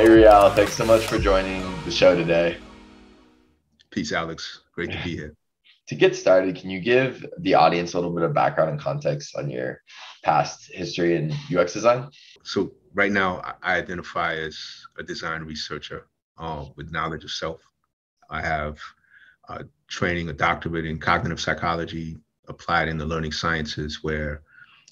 Hey, Rial, thanks so much for joining the show today. Peace, Alex. Great to be here. to get started, can you give the audience a little bit of background and context on your past history in UX design? So, right now, I identify as a design researcher uh, with knowledge of self. I have uh, training, a doctorate in cognitive psychology applied in the learning sciences, where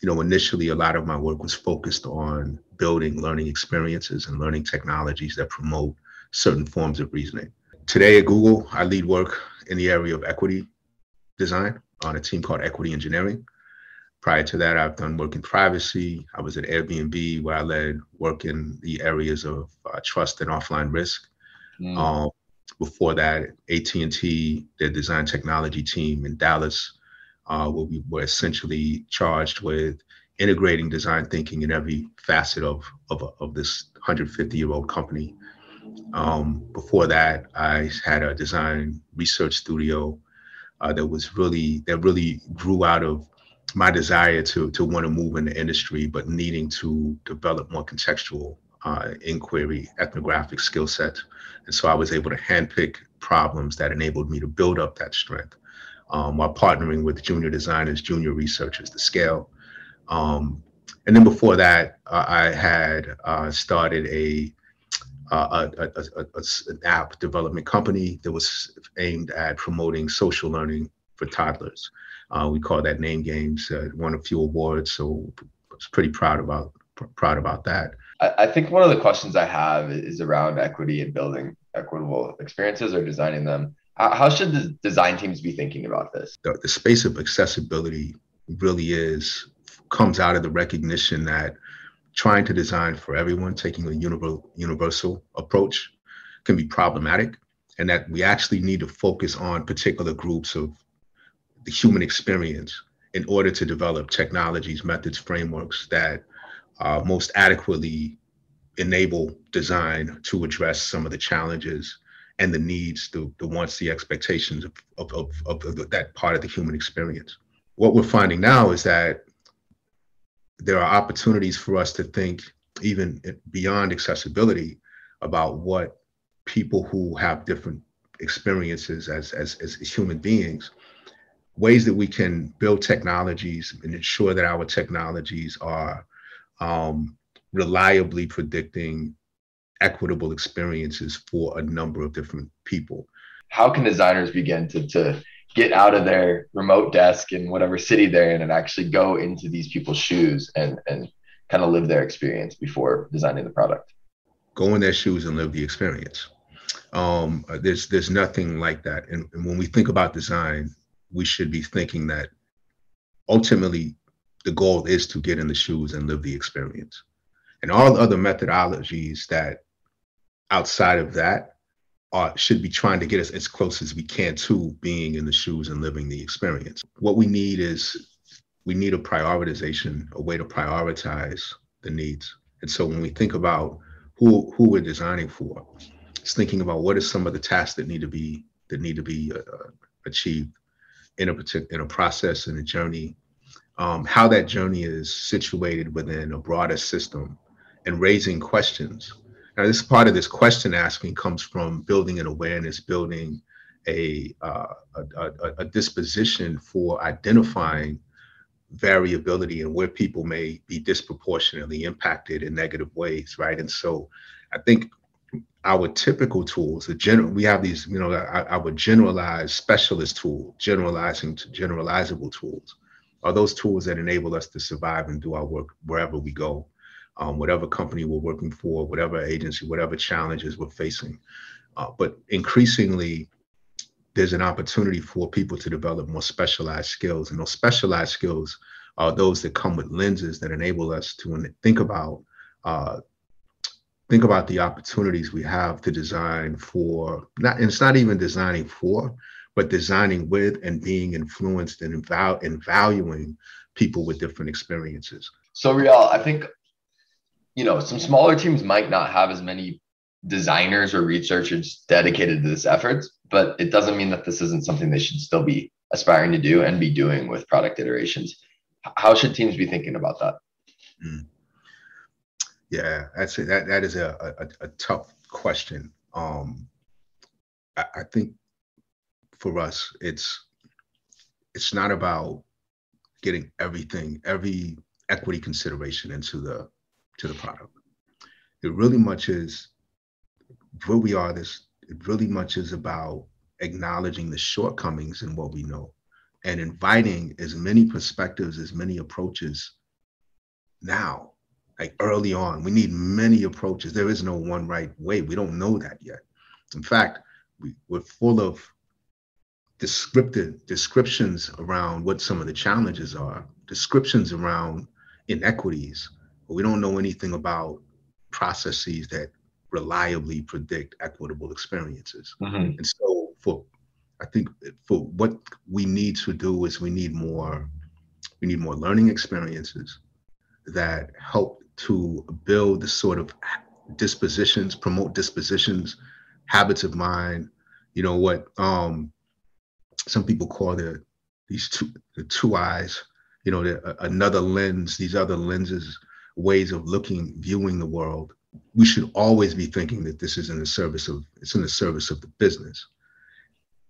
you know, initially a lot of my work was focused on building learning experiences and learning technologies that promote certain forms of reasoning. Today at Google, I lead work in the area of equity design on a team called Equity Engineering. Prior to that, I've done work in privacy. I was at Airbnb where I led work in the areas of uh, trust and offline risk. Mm. Um, before that, AT&T, their design technology team in Dallas, uh, where we were essentially charged with integrating design thinking in every facet of, of, of this 150 year old company. Um, before that, I had a design research studio uh, that was really, that really grew out of my desire to, to want to move in the industry, but needing to develop more contextual uh, inquiry, ethnographic skill set. And so I was able to handpick problems that enabled me to build up that strength um, while partnering with junior designers, junior researchers to scale. Um, and then before that, uh, I had uh, started a, uh, a, a, a, an app development company that was aimed at promoting social learning for toddlers. Uh, we call that Name Games. Uh, won a few awards, so I was pretty proud about proud about that. I think one of the questions I have is around equity and building equitable experiences or designing them. How should the design teams be thinking about this? The, the space of accessibility really is comes out of the recognition that trying to design for everyone, taking a universal, universal approach, can be problematic, and that we actually need to focus on particular groups of the human experience in order to develop technologies, methods, frameworks that uh, most adequately enable design to address some of the challenges and the needs, the, the wants, the expectations of, of, of, of that part of the human experience. What we're finding now is that there are opportunities for us to think even beyond accessibility about what people who have different experiences as, as, as human beings, ways that we can build technologies and ensure that our technologies are um, reliably predicting equitable experiences for a number of different people. How can designers begin to, to get out of their remote desk in whatever city they're in and actually go into these people's shoes and, and kind of live their experience before designing the product? Go in their shoes and live the experience. Um, there's there's nothing like that. And, and when we think about design, we should be thinking that ultimately the goal is to get in the shoes and live the experience. And all the other methodologies that outside of that uh, should be trying to get us as close as we can to being in the shoes and living the experience. What we need is we need a prioritization, a way to prioritize the needs. And so when we think about who who we're designing for, it's thinking about what are some of the tasks that need to be that need to be uh, achieved in a particular in a process in a journey, um, how that journey is situated within a broader system, and raising questions now, this part of this question asking comes from building an awareness, building a, uh, a, a, a, disposition for identifying variability and where people may be disproportionately impacted in negative ways, right? And so I think our typical tools, the general, we have these, you know, our, generalized specialist tool, generalizing to generalizable tools, are those tools that enable us to survive and do our work wherever we go um, whatever company we're working for, whatever agency, whatever challenges we're facing. Uh, but increasingly, there's an opportunity for people to develop more specialized skills. And those specialized skills are those that come with lenses that enable us to think about uh, think about the opportunities we have to design for not and it's not even designing for but designing with and being influenced and, val- and valuing people with different experiences so Rial i think you know, some smaller teams might not have as many designers or researchers dedicated to this effort, but it doesn't mean that this isn't something they should still be aspiring to do and be doing with product iterations. How should teams be thinking about that? Mm. Yeah, that's. That that is a a, a tough question. Um, I, I think for us, it's it's not about getting everything, every equity consideration into the to the product. It really much is where we are. This it really much is about acknowledging the shortcomings in what we know and inviting as many perspectives, as many approaches now, like early on. We need many approaches. There is no one right way. We don't know that yet. In fact, we, we're full of descriptive descriptions around what some of the challenges are, descriptions around inequities, but we don't know anything about processes that reliably predict equitable experiences. Mm-hmm. And so for I think for what we need to do is we need more we need more learning experiences that help to build the sort of dispositions, promote dispositions, habits of mind, you know what um some people call the these two the two eyes, you know, the, another lens, these other lenses, ways of looking, viewing the world. We should always be thinking that this is in the service of it's in the service of the business.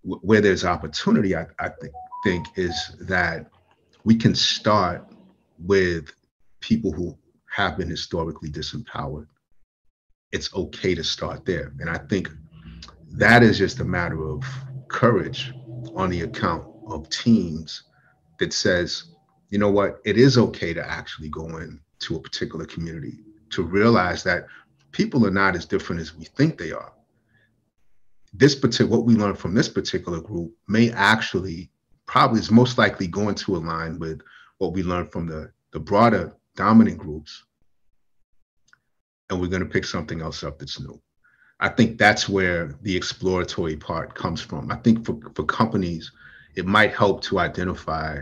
Where there's opportunity, I, I think, is that we can start with people who have been historically disempowered. It's okay to start there. And I think that is just a matter of courage on the account of teams that says, you know what, it is okay to actually go into a particular community to realize that people are not as different as we think they are. This particular, what we learned from this particular group may actually probably is most likely going to align with what we learned from the, the broader dominant groups. And we're going to pick something else up that's new. I think that's where the exploratory part comes from. I think for, for companies, it might help to identify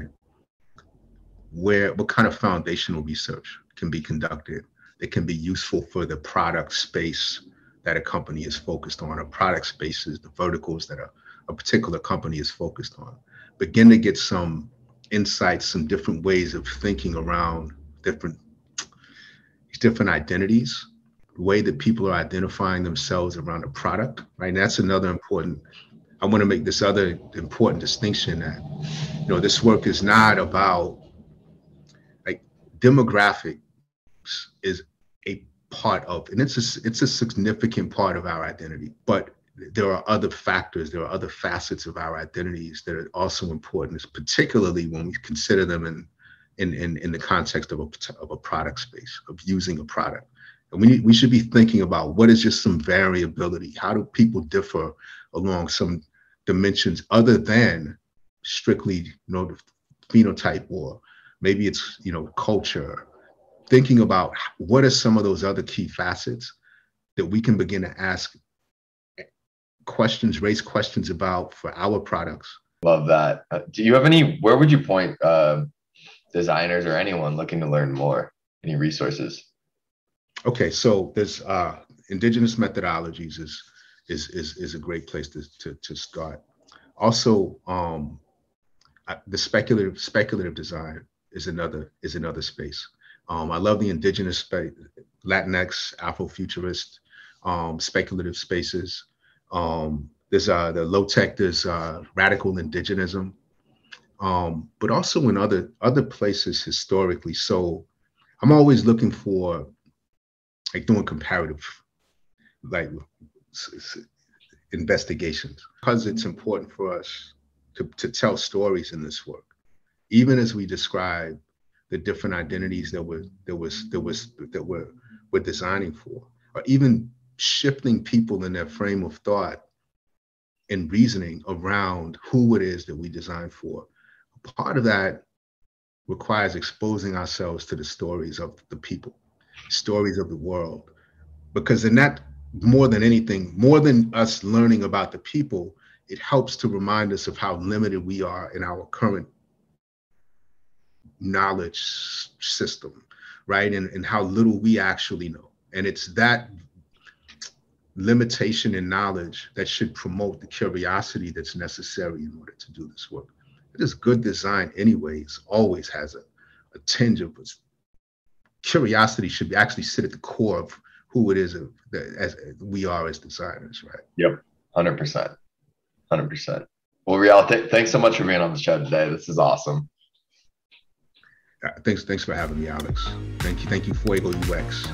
where what kind of foundational research can be conducted that can be useful for the product space that a company is focused on, or product spaces, the verticals that a, a particular company is focused on. Begin to get some insights, some different ways of thinking around different different identities way that people are identifying themselves around a product, right? And that's another important. I want to make this other important distinction that, you know, this work is not about like demographics is a part of, and it's a, it's a significant part of our identity, but there are other factors, there are other facets of our identities that are also important, particularly when we consider them in, in, in, in the context of a, of a product space, of using a product. And we, need, we should be thinking about what is just some variability? How do people differ along some dimensions other than strictly you know, phenotype or maybe it's you know culture thinking about what are some of those other key facets that we can begin to ask questions raise questions about for our products love that uh, do you have any where would you point uh, designers or anyone looking to learn more any resources Okay, so there's uh, indigenous methodologies is is is is a great place to to, to start. Also, um, the speculative speculative design is another is another space. Um, I love the indigenous space, Latinx, Afrofuturist, um, speculative spaces. Um, there's uh, the Lo-TEK, there's uh, radical indigenism, um, but also in other other places historically. So I'm always looking for like doing comparative like investigations because it's important for us to, to tell stories in this work even as we describe the different identities that were that was that was that we're, we're designing for or even shifting people in their frame of thought and reasoning around who it is that we design for part of that requires exposing ourselves to the stories of the people stories of the world. Because in that, more than anything, more than us learning about the people, it helps to remind us of how limited we are in our current knowledge system, right? And, and how little we actually know. And it's that limitation in knowledge that should promote the curiosity that's necessary in order to do this work. It is good design, anyways, always has a, a tinge of curiosity should actually sit at the core of who it is uh, as we are as designers, right? Yep, hundred percent, hundred percent. Well, Rial, th thanks so much for being on the show today. This is awesome. Uh, thanks thanks for having me, Alex. Thank you, thank you, Fuego UX.